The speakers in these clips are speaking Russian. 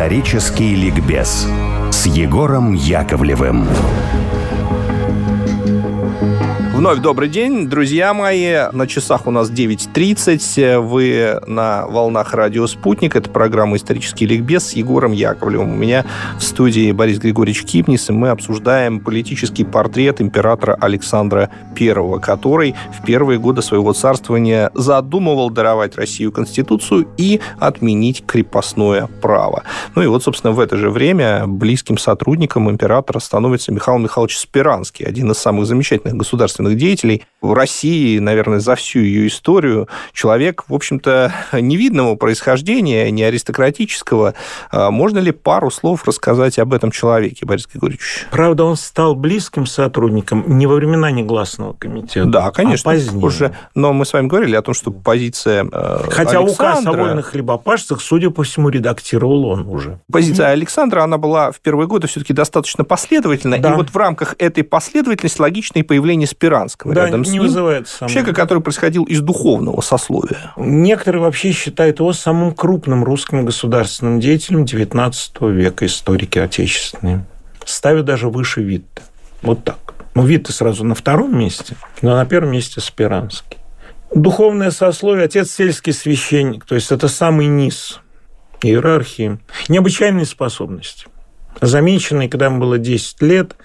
Исторический ликбез с Егором Яковлевым. Вновь добрый день, друзья мои. На часах у нас 9.30. Вы на волнах радио «Спутник». Это программа «Исторический ликбез» с Егором Яковлевым. У меня в студии Борис Григорьевич Кипнис, и мы обсуждаем политический портрет императора Александра I, который в первые годы своего царствования задумывал даровать Россию Конституцию и отменить крепостное право. Ну и вот, собственно, в это же время близким сотрудником императора становится Михаил Михайлович Спиранский, один из самых замечательных государственных общественных деятелей в России, наверное, за всю ее историю. Человек, в общем-то, невидного происхождения, не аристократического. А можно ли пару слов рассказать об этом человеке, Борис Григорьевич? Правда, он стал близким сотрудником не во времена негласного комитета, Да, конечно. А позднее. Уже, но мы с вами говорили о том, что позиция э, Хотя Александра... указ о вольных хлебопашцах, судя по всему, редактировал он уже. Позиция Александра, она была в первые годы все-таки достаточно последовательна. Да. И вот в рамках этой последовательности логично и появление Спиранского Да, рядом с не ним. вызывает сомнений. Человека, который происходил из духовного сословия. Некоторые вообще считают его самым крупным русским государственным деятелем XIX века, историки отечественные. Ставят даже выше Витта. Вот так. Ну, Витта сразу на втором месте, но на первом месте Спиранский. Духовное сословие, отец сельский священник, то есть это самый низ иерархии. Необычайные способности. Замеченный, когда ему было 10 лет,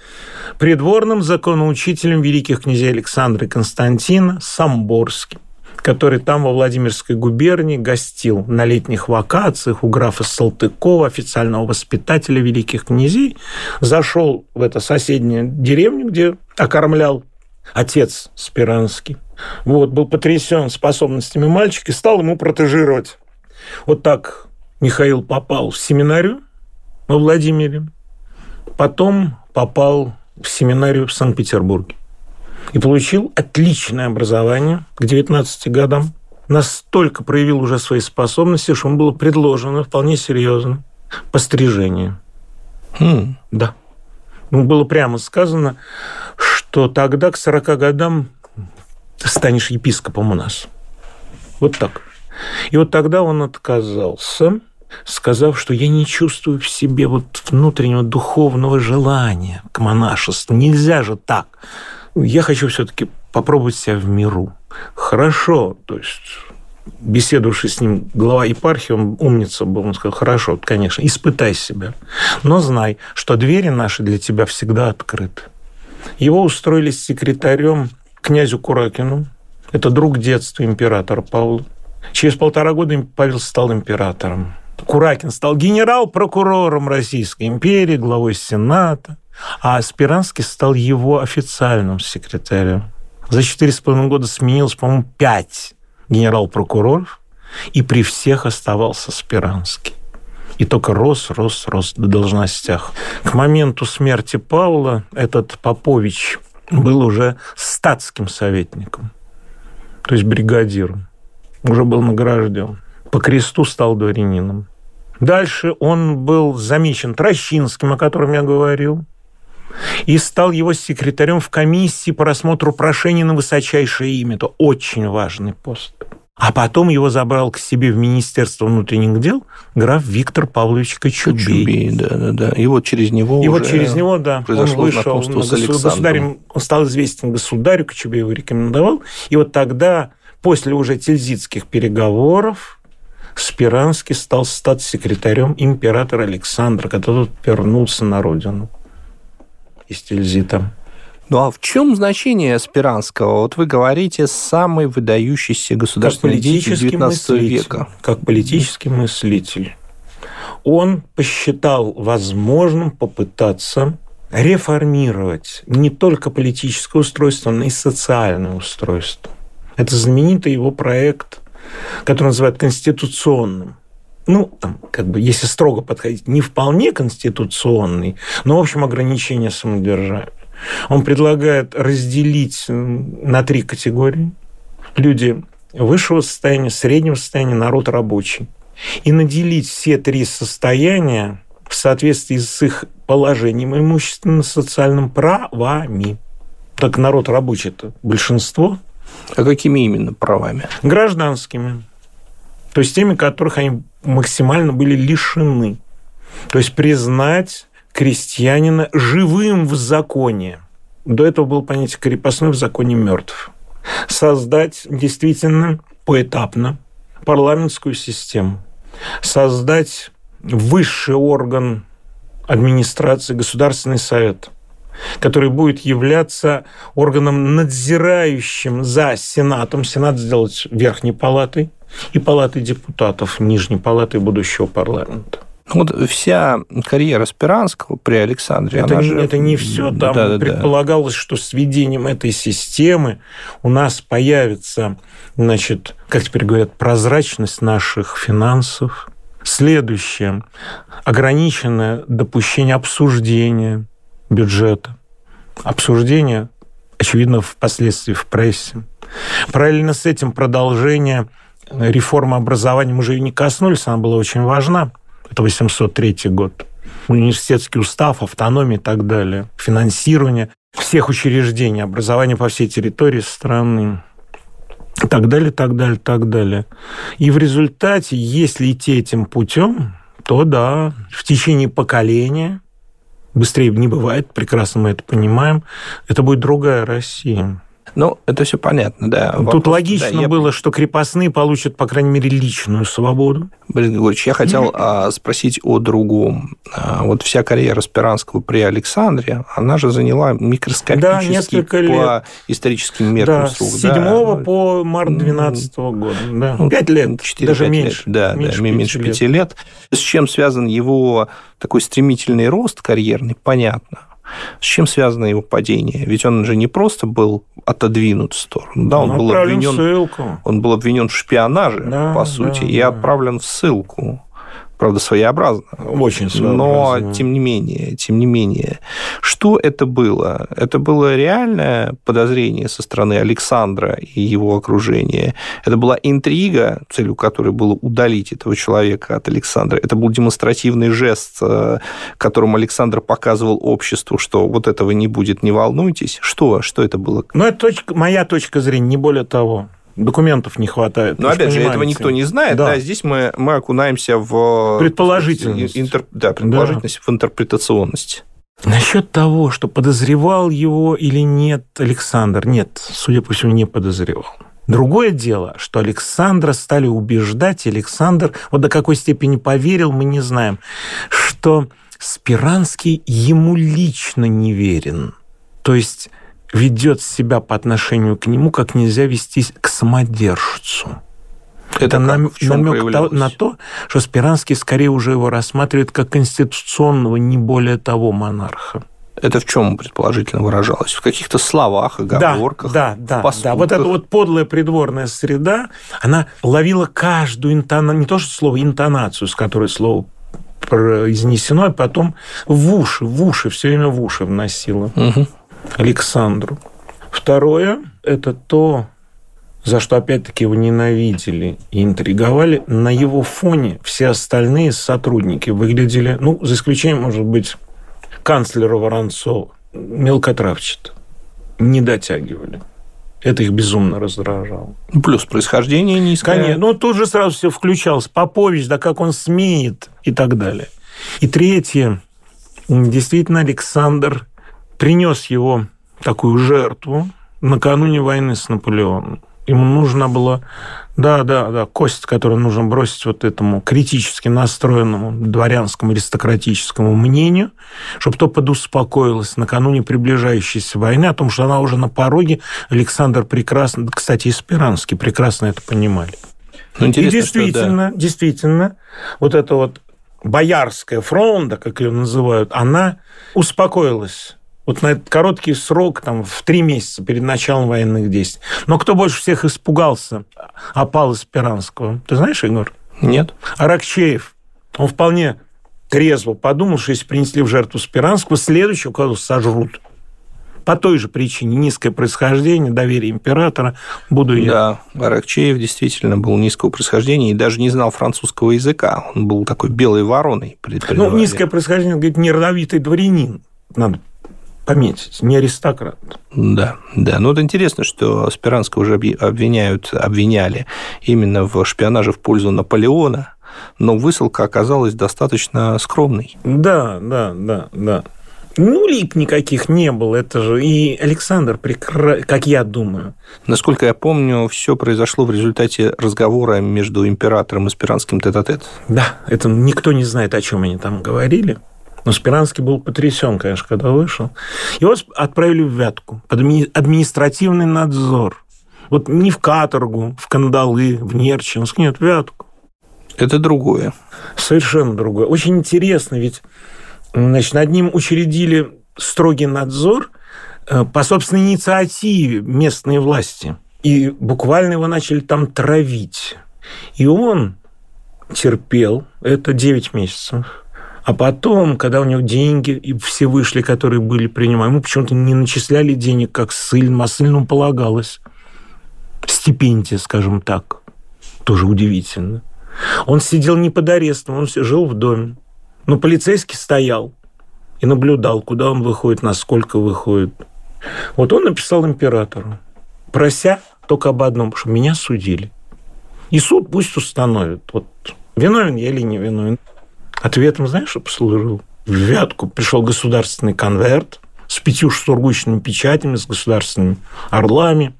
придворным законоучителем великих князей Александра и Константина Самборским который там во Владимирской губернии гостил на летних вакациях у графа Салтыкова, официального воспитателя великих князей, зашел в это соседнюю деревню, где окормлял отец Спиранский. Вот, был потрясен способностями мальчика и стал ему протежировать. Вот так Михаил попал в семинарию во Владимире, потом попал в семинарию в Санкт-Петербурге и получил отличное образование к 19 годам. Настолько проявил уже свои способности, что ему было предложено вполне серьезно пострижение. Хм. Да. Ну, было прямо сказано, что тогда к 40 годам станешь епископом у нас. Вот так. И вот тогда он отказался, сказав, что я не чувствую в себе вот внутреннего духовного желания к монашеству. Нельзя же так. Я хочу все-таки попробовать себя в миру. Хорошо, то есть беседовавший с ним глава епархии, он умница был, он сказал, хорошо, конечно, испытай себя, но знай, что двери наши для тебя всегда открыты. Его устроили секретарем князю Куракину, это друг детства императора Павла. Через полтора года Павел стал императором. Куракин стал генерал-прокурором Российской империи, главой Сената, а Спиранский стал его официальным секретарем. За четыре с половиной года сменилось, по-моему, пять генерал-прокуроров, и при всех оставался Спиранский. И только рос, рос, рос до должностях. К моменту смерти Павла этот Попович был уже статским советником, то есть бригадиром. Уже был награжден. По кресту стал дворянином. Дальше он был замечен Трощинским, о котором я говорил, и стал его секретарем в комиссии по рассмотру прошений на высочайшее имя. Это очень важный пост. А потом его забрал к себе в Министерство внутренних дел граф Виктор Павлович Кочубей. Кочубей, да, да, да. И вот через него И вот через него, да, он вышел на с госу- Александром. государем, он стал известен государю, Кочубей его рекомендовал. И вот тогда, после уже тильзитских переговоров, Спиранский стал статс-секретарем императора Александра, когда тот вернулся на родину из Тильзита. Ну а в чем значение Спиранского? Вот вы говорите, самый выдающийся государственный деятель политический 19 мыслитель. века. Как политический мыслитель. Он посчитал возможным попытаться реформировать не только политическое устройство, но и социальное устройство. Это знаменитый его проект, который называют конституционным. Ну, там, как бы, если строго подходить, не вполне конституционный, но, в общем, ограничение самодержавия. Он предлагает разделить на три категории. Люди высшего состояния, среднего состояния, народ рабочий. И наделить все три состояния в соответствии с их положением имущественно-социальным правами. Так народ рабочий это большинство, А какими именно правами? гражданскими. То есть теми, которых они максимально были лишены. То есть признать крестьянина живым в законе. До этого было понятие крепостной в законе мертв. Создать действительно поэтапно парламентскую систему. Создать высший орган администрации, Государственный совет, который будет являться органом надзирающим за Сенатом. Сенат сделать Верхней палатой и палатой депутатов, Нижней палатой будущего парламента. Вот вся карьера Спиранского при Александре... Это, же... это не все. Там да, да, предполагалось, да. что с введением этой системы у нас появится, значит, как теперь говорят, прозрачность наших финансов. Следующее. Ограниченное допущение обсуждения бюджета. Обсуждение, очевидно, впоследствии в прессе. Параллельно с этим продолжение реформы образования. Мы же ее не коснулись, она была очень важна это 803 год. Университетский устав, автономия и так далее. Финансирование всех учреждений, образования по всей территории страны. И так далее, так далее, так далее. И в результате, если идти этим путем, то да, в течение поколения, быстрее не бывает, прекрасно мы это понимаем, это будет другая Россия. Ну, это все понятно, да. Тут Вопрос, логично да, было, я... что крепостные получат, по крайней мере, личную свободу. Борис Григорьевич, я хотел а, спросить о другом. А, вот вся карьера Спиранского при Александре, она же заняла микроскопически да, несколько по лет. историческим меркам да, срок. С 7 да. по март 12 года. Да. Ну, 5 лет, 4, даже 5 меньше. Лет. Да, меньше, да, 5 меньше 5 лет. лет. С чем связан его такой стремительный рост карьерный, понятно. С чем связано его падение? Ведь он же не просто был отодвинут в сторону. Да, он, он был обвинен, он был обвинен в шпионаже, да, по сути, да, и да. отправлен в ссылку правда, своеобразно. Очень своеобразно. Но, тем не менее, тем не менее, что это было? Это было реальное подозрение со стороны Александра и его окружения. Это была интрига, целью которой было удалить этого человека от Александра. Это был демонстративный жест, э, которым Александр показывал обществу, что вот этого не будет, не волнуйтесь. Что? Что это было? Ну, это точка, моя точка зрения, не более того документов не хватает. Но опять же, этого никто не знает. Да. Да, здесь мы, мы окунаемся в... Предположительность. Интер, да, предположительность, да. в интерпретационность. Насчет того, что подозревал его или нет Александр, нет, судя по всему, не подозревал. Другое дело, что Александра стали убеждать, Александр, вот до какой степени поверил, мы не знаем, что Спиранский ему лично не верен. То есть ведет себя по отношению к нему, как нельзя вестись к самодержцу. Это, Это нам, намек на то, что Спиранский скорее уже его рассматривает как конституционного, не более того, монарха. Это в чем предположительно выражалось? В каких-то словах, оговорках, да, да, да, да. Вот эта вот подлая придворная среда, она ловила каждую интонацию, не то что слово, интонацию, с которой слово произнесено, а потом в уши, в уши, все время в уши вносила. Угу. Александру. Второе – это то, за что опять-таки его ненавидели и интриговали, на его фоне все остальные сотрудники выглядели, ну, за исключением, может быть, канцлера Воронцова, мелкотравчато, не дотягивали. Это их безумно раздражало. Ну, плюс происхождение низкое. Конечно. Ну, тут же сразу все включалось. Попович, да как он смеет и так далее. И третье. Действительно, Александр принес его такую жертву накануне войны с Наполеоном. Ему нужно было, да, да, да, кость, которую нужно бросить вот этому критически настроенному дворянскому аристократическому мнению, чтобы то подуспокоилось накануне приближающейся войны о том, что она уже на пороге. Александр прекрасно, кстати, и Спиранский прекрасно это понимали. Ну, и действительно, что, да. действительно, вот эта вот боярская фронта, как ее называют, она успокоилась вот на этот короткий срок, там, в три месяца перед началом военных действий. Но кто больше всех испугался опалы Спиранского? Ты знаешь, Егор? Нет. Аракчеев. Он вполне трезво подумал, что если принесли в жертву Спиранского, следующего кого сожрут. По той же причине низкое происхождение, доверие императора. Буду я. Да, Аракчеев действительно был низкого происхождения и даже не знал французского языка. Он был такой белой вороной. Ну, низкое происхождение, говорит, не родовитый дворянин. Надо пометить, не аристократ. Да, да. Ну, вот интересно, что Спиранского уже обвиняют, обвиняли именно в шпионаже в пользу Наполеона. но высылка оказалась достаточно скромной. Да, да, да, да. Ну, лип никаких не было, это же и Александр, прекра... как я думаю. Насколько я помню, все произошло в результате разговора между императором и Спиранским тет-а-тет. Да, это никто не знает, о чем они там говорили. Но Спиранский был потрясен, конечно, когда вышел. Его отправили в Вятку под административный надзор. Вот не в каторгу, в кандалы, в Нерчинск, нет, в Вятку. Это другое. Совершенно другое. Очень интересно, ведь значит, над ним учредили строгий надзор э, по собственной инициативе местной власти. И буквально его начали там травить. И он терпел это 9 месяцев. А потом, когда у него деньги, и все вышли, которые были принимаемы, ему почему-то не начисляли денег, как ссыльным, а ссыльному полагалось. Стипендия, скажем так. Тоже удивительно. Он сидел не под арестом, он жил в доме. Но полицейский стоял и наблюдал, куда он выходит, насколько выходит. Вот он написал императору, прося только об одном, что меня судили. И суд пусть установит, вот виновен я или не виновен. Ответом, знаешь, что послужил? В Вятку пришел государственный конверт с пятью сургучными печатями, с государственными орлами,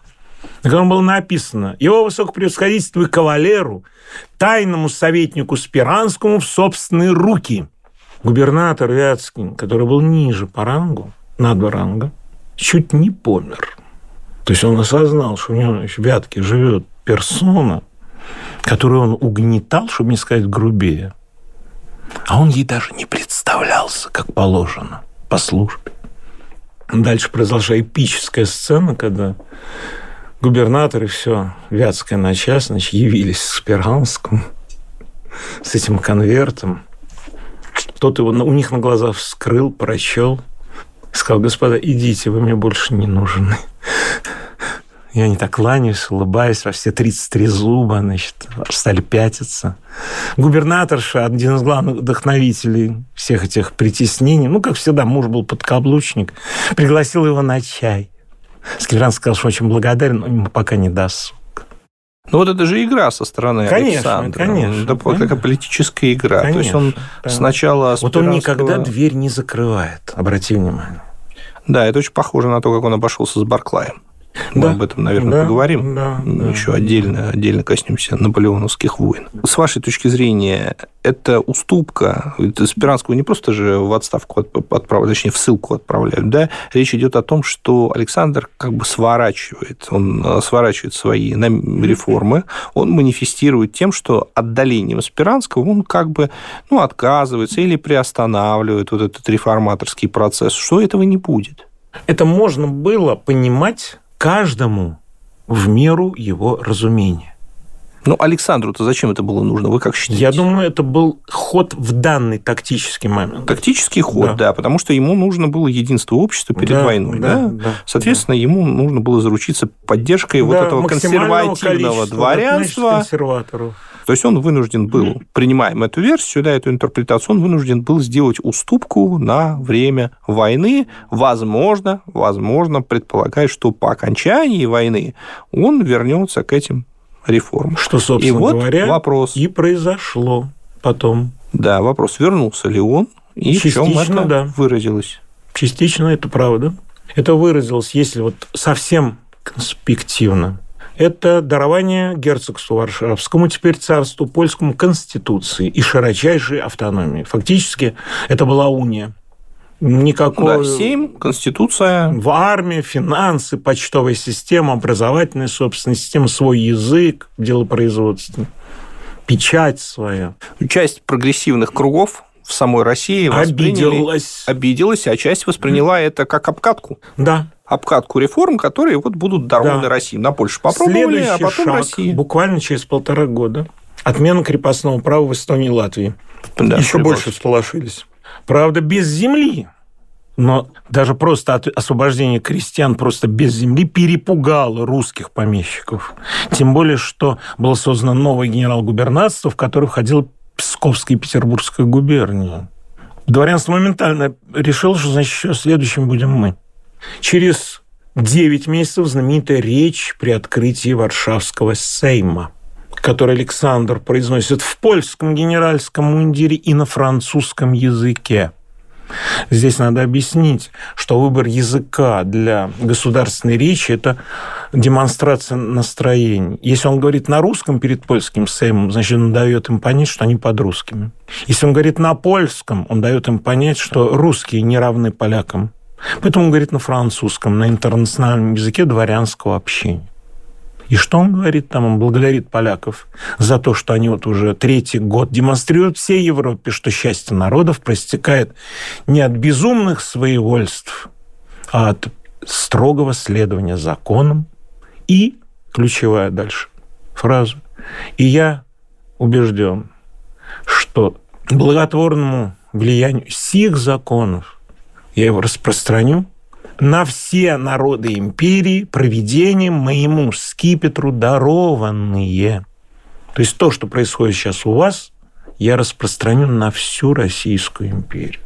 на котором было написано «Его высокопревосходительству и кавалеру, тайному советнику Спиранскому в собственные руки». Губернатор Вятский, который был ниже по рангу, на два ранга, чуть не помер. То есть он осознал, что у него в Вятке живет персона, которую он угнетал, чтобы не сказать грубее – а он ей даже не представлялся, как положено, по службе. Дальше произошла эпическая сцена, когда губернатор и все вятское начальство значит, явились к Спиранскому с этим конвертом. Тот его у них на глазах вскрыл, прочел. Сказал, господа, идите, вы мне больше не нужны. И они так кланяются, улыбаясь во все 33 зуба, значит, стали пятиться. Губернаторша, один из главных вдохновителей всех этих притеснений, ну, как всегда, муж был подкаблучник, пригласил его на чай. Скливран сказал, что очень благодарен, но ему пока не даст. Ну вот это же игра со стороны конечно, Александра. Конечно, это конечно. такая политическая игра. Конечно, То есть он да. сначала... Вот он никогда дверь не закрывает, обрати внимание. Да, это очень похоже на то, как он обошелся с Барклаем. Мы Да. об этом, наверное, Да, поговорим. да, да. Еще отдельно, отдельно коснемся наполеоновских войн. С вашей точки зрения, это уступка? Ведь Спиранского не просто же в отставку отп- отправляют, точнее, в ссылку отправляют, да? Речь идет о том, что Александр как бы сворачивает, он э, сворачивает свои реформы, он манифестирует тем, что отдалением Спиранского он как бы ну, отказывается или приостанавливает вот этот реформаторский процесс, что этого не будет. Это можно было понимать каждому в меру его разумения. Ну, Александру-то зачем это было нужно? Вы как считаете? Я думаю, это был ход в данный тактический момент. Тактический ход, Да. да. потому что ему нужно было единство общества перед Да, войной, да, да, да, Соответственно, ему нужно было заручиться поддержкой вот Да, этого максимального консервативного дворянства. консерваторов. То есть он вынужден был, принимаем эту версию, да, эту интерпретацию, он вынужден был сделать уступку на время войны. Возможно, возможно, предполагая, что по окончании войны он вернется к этим реформам. Что, собственно И вот говоря, вопрос. и произошло потом. Да, вопрос, вернулся ли он и в чем Частично, это да. выразилось. Частично это правда. Это выразилось, если вот совсем конспективно. Это дарование герцогству Варшавскому, теперь царству польскому, конституции и широчайшей автономии. Фактически это была уния. Никакой... Да, семь, Конституция. В армии, финансы, почтовая система, образовательная собственная система, свой язык, делопроизводство, печать своя. Часть прогрессивных кругов в самой России Обиделась. обиделась, а часть восприняла это как обкатку. Да. Обкатку реформ, которые вот будут дарованы Да. России. На Польшу попробовали, Следующий а потом шаг, России. буквально через полтора года, отмена крепостного права в Эстонии и Латвии. Да, Еще больше всполошились. Правда, без земли. Но даже просто от освобождение крестьян просто без земли перепугало русских помещиков. Тем более, что было создано новое генерал-губернатство, в которое входила Псковская и Петербургская губерния. Дворянство моментально решило, что, значит, еще следующим будем мы. Через 9 месяцев знаменитая речь при открытии Варшавского сейма. который Александр произносит в польском генеральском мундире и на французском языке. Здесь надо объяснить, что выбор языка для государственной речи – это демонстрация настроений. Если он говорит на русском перед польским сеймом, значит, он дает им понять, что они под русскими. Если он говорит на польском, он дает им понять, что русские не равны полякам. Поэтому он говорит на французском, на интернациональном языке дворянского общения. И что он говорит там? Он благодарит поляков за то, что они вот уже третий год демонстрируют всей Европе, что счастье народов проистекает не от безумных своевольств, а от строгого следования законам. И, ключевая дальше фраза, и я убежден, что благотворному влиянию сих законов я его распространю на все народы империи проведением моему скипетру дарованные. То есть то, что происходит сейчас у вас, я распространю на всю Российскую империю.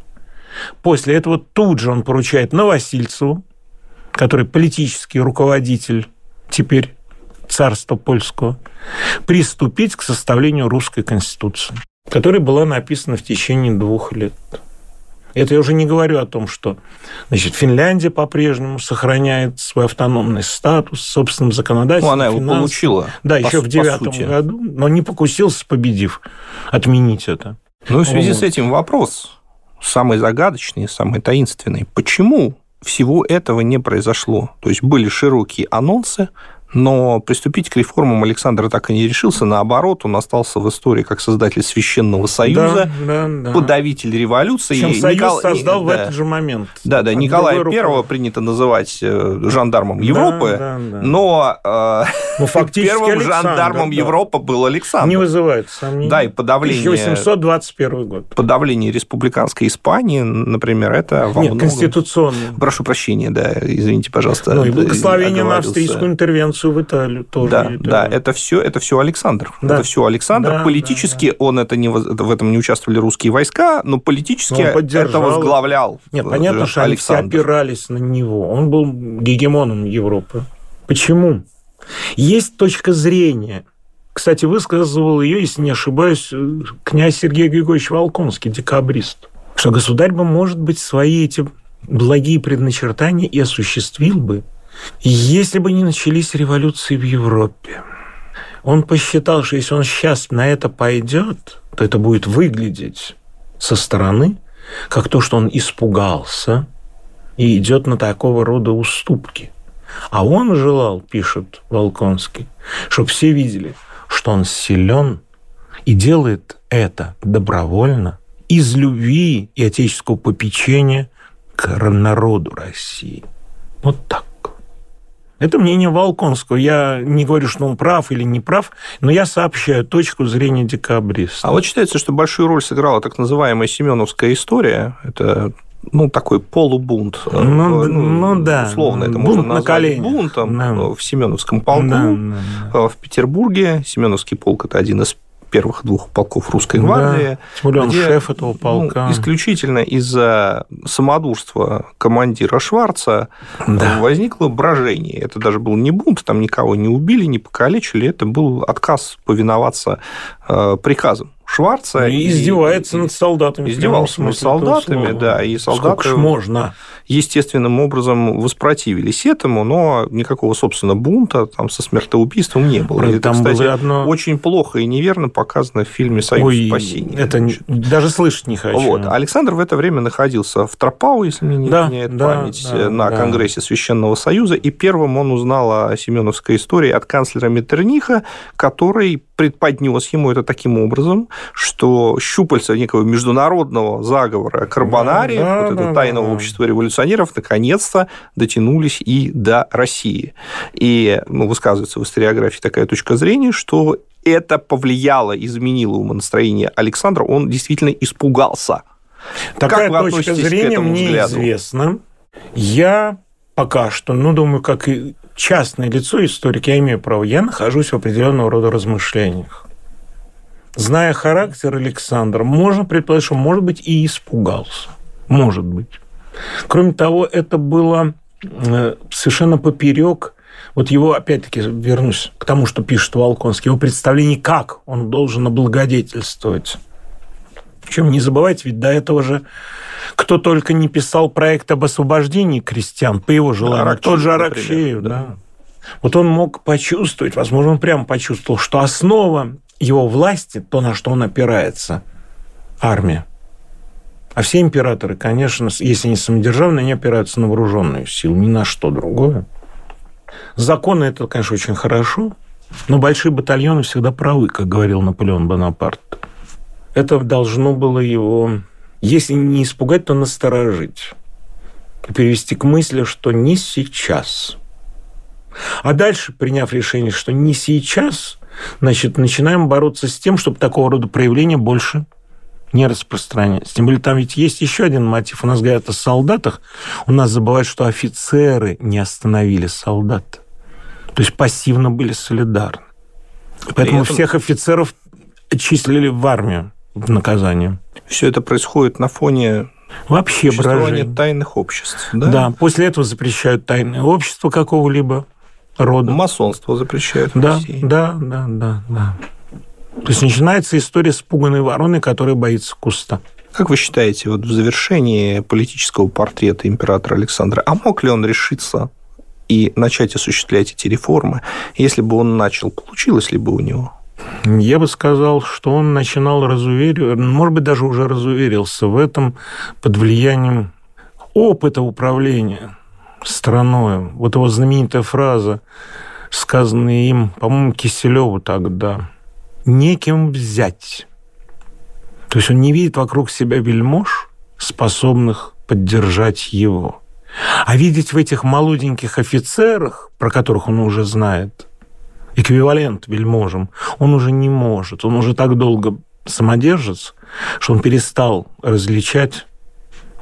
После этого тут же он поручает Новосильцеву, который политический руководитель теперь царства польского, приступить к составлению русской конституции, которая была написана в течение двух лет. Это я уже не говорю о том, что значит, Финляндия по-прежнему сохраняет свой автономный статус, собственным законодательством. Ну, она его финанс... получила. Да, по, еще в девятом году, но не покусился, победив, отменить это. Ну, в связи вот. с этим вопрос самый загадочный, самый таинственный. Почему всего этого не произошло? То есть были широкие анонсы, но приступить к реформам Александр так и не решился. Наоборот, он остался в истории как создатель Священного Союза, да, да, да. подавитель революции. Причем Союз Никол... создал да. в этот же момент. Да, да. Николая Первого принято называть э, жандармом Европы, да, да, да. но э, ну, фактически первым Александр, жандармом да. Европы был Александр. Не вызывает сомнений. Да, и подавление... 1821 год. Подавление республиканской Испании, например, это во Нет, многом... конституционный. Прошу прощения, да, извините, пожалуйста. Ну, и благословение на австрийскую интервенцию экспедицию в Италию тоже. Да, да, это все, это все Александр. Да. Это все Александр. Да, политически да, да. он это не в этом не участвовали русские войска, но политически но это возглавлял. Нет, понятно, что они все опирались на него. Он был гегемоном Европы. Почему? Есть точка зрения. Кстати, высказывал ее, если не ошибаюсь, князь Сергей Григорьевич Волконский, декабрист, что государь бы, может быть, свои эти благие предначертания и осуществил бы, если бы не начались революции в Европе, он посчитал, что если он сейчас на это пойдет, то это будет выглядеть со стороны, как то, что он испугался и идет на такого рода уступки. А он желал, пишет Волконский, чтобы все видели, что он силен и делает это добровольно, из любви и отеческого попечения к народу России. Вот так. Это мнение Волконского. Я не говорю, что он прав или не прав, но я сообщаю точку зрения декабриста. А вот считается, что большую роль сыграла так называемая Семеновская история. Это ну, такой полубунт. Ну, ну, ну да. Условно это бунт можно назвать на бунтом да. в Семеновском полку да, да, да. в Петербурге. Семеновский полк – это один из первых двух полков русской гвардии. Да, тем более он где, шеф этого полка. Ну, исключительно из-за самодурства командира Шварца да. возникло брожение. Это даже был не бунт, там никого не убили, не покалечили, это был отказ повиноваться э, приказам. Шварца. И, и издевается над солдатами. Издевался над солдатами, да. И солдаты Сколько можно. Естественным образом воспротивились этому, но никакого, собственно, бунта там со смертоубийством не было. Правда, это, кстати, было одно... очень плохо и неверно показано в фильме «Союз Ой, спасения». Это не... даже слышать не хочу. Вот. Александр в это время находился в Тропау, если мне не да, изменяет да, память, да, на да. Конгрессе Священного Союза, и первым он узнал о Семеновской истории от канцлера Меттерниха, который предподнес ему это таким образом, что щупальца некого международного заговора Карбонари, да, вот да, этого тайного да. общества революционеров, наконец-то дотянулись и до России. И ну, высказывается в историографии такая точка зрения, что это повлияло, изменило умонастроение Александра, он действительно испугался. Такая как вы точка зрения мне взгляду? известна. Я пока что, ну, думаю, как и частное лицо, историк, я имею право, я нахожусь в определенного рода размышлениях. Зная характер Александра, можно предположить, что, может быть, и испугался. Может быть. Кроме того, это было э, совершенно поперек вот его, опять-таки, вернусь к тому, что пишет Волконский, его представление, как он должен облагодетельствовать. Причем не забывайте, ведь до этого же кто только не писал проект об освобождении крестьян, по его желанию. Аракчеев, Тот же Аракчеев, да. да. Вот он мог почувствовать, возможно, он прямо почувствовал, что основа его власти, то, на что он опирается, армия. А все императоры, конечно, если они самодержавные, они опираются на вооруженную силу, ни на что другое. Законы это, конечно, очень хорошо, но большие батальоны всегда правы, как говорил Наполеон Бонапарт. Это должно было его, если не испугать, то насторожить. И перевести к мысли, что не сейчас. А дальше, приняв решение, что не сейчас, значит, начинаем бороться с тем, чтобы такого рода проявления больше не распространяться. Тем более там ведь есть еще один мотив. У нас говорят о солдатах, у нас забывают, что офицеры не остановили солдат. То есть пассивно были солидарны. Поэтому этом... всех офицеров числили в армию в наказание. Все это происходит на фоне Вообще брожение тайных обществ. Да? да, после этого запрещают тайное общество какого-либо рода. Масонство запрещают да. Да, да, да, да. То есть начинается история с пуганой вороны, которая боится куста. Как вы считаете, вот в завершении политического портрета императора Александра, а мог ли он решиться и начать осуществлять эти реформы, если бы он начал, получилось ли бы у него? Я бы сказал, что он начинал разувериваться, может быть, даже уже разуверился в этом под влиянием опыта управления страной. Вот его знаменитая фраза, сказанная им, по-моему, Киселеву тогда, «неким взять». То есть он не видит вокруг себя вельмож, способных поддержать его. А видеть в этих молоденьких офицерах, про которых он уже знает, эквивалент вельможам, он уже не может. Он уже так долго самодержец, что он перестал различать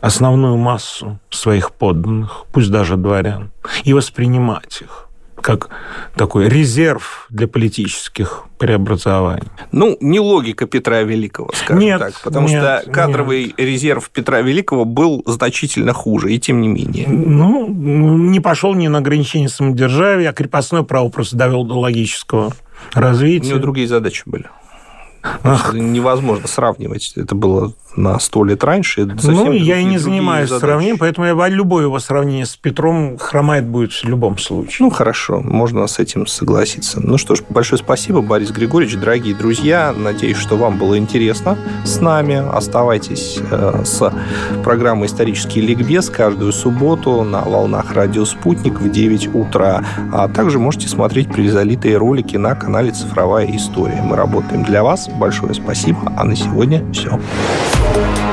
основную массу своих подданных, пусть даже дворян, и воспринимать их как такой резерв для политических преобразований. Ну, не логика Петра Великого, скажем нет, так, потому нет, что кадровый нет. резерв Петра Великого был значительно хуже, и тем не менее. Ну, не пошел ни на ограничение самодержавия, а крепостное право просто довел до логического развития. У него другие задачи были. Ах. Невозможно сравнивать. Это было на сто лет раньше. Ну, я и не занимаюсь задачи. сравнением, поэтому я, любое его сравнение с Петром хромает будет в любом случае. Ну, хорошо, можно с этим согласиться. Ну что ж, большое спасибо, Борис Григорьевич, дорогие друзья. Надеюсь, что вам было интересно с нами. Оставайтесь э, с программой «Исторический ликбез» каждую субботу на волнах «Радио Спутник» в 9 утра. А также можете смотреть призалитые ролики на канале «Цифровая история». Мы работаем для вас. Большое спасибо. А на сегодня все. Thank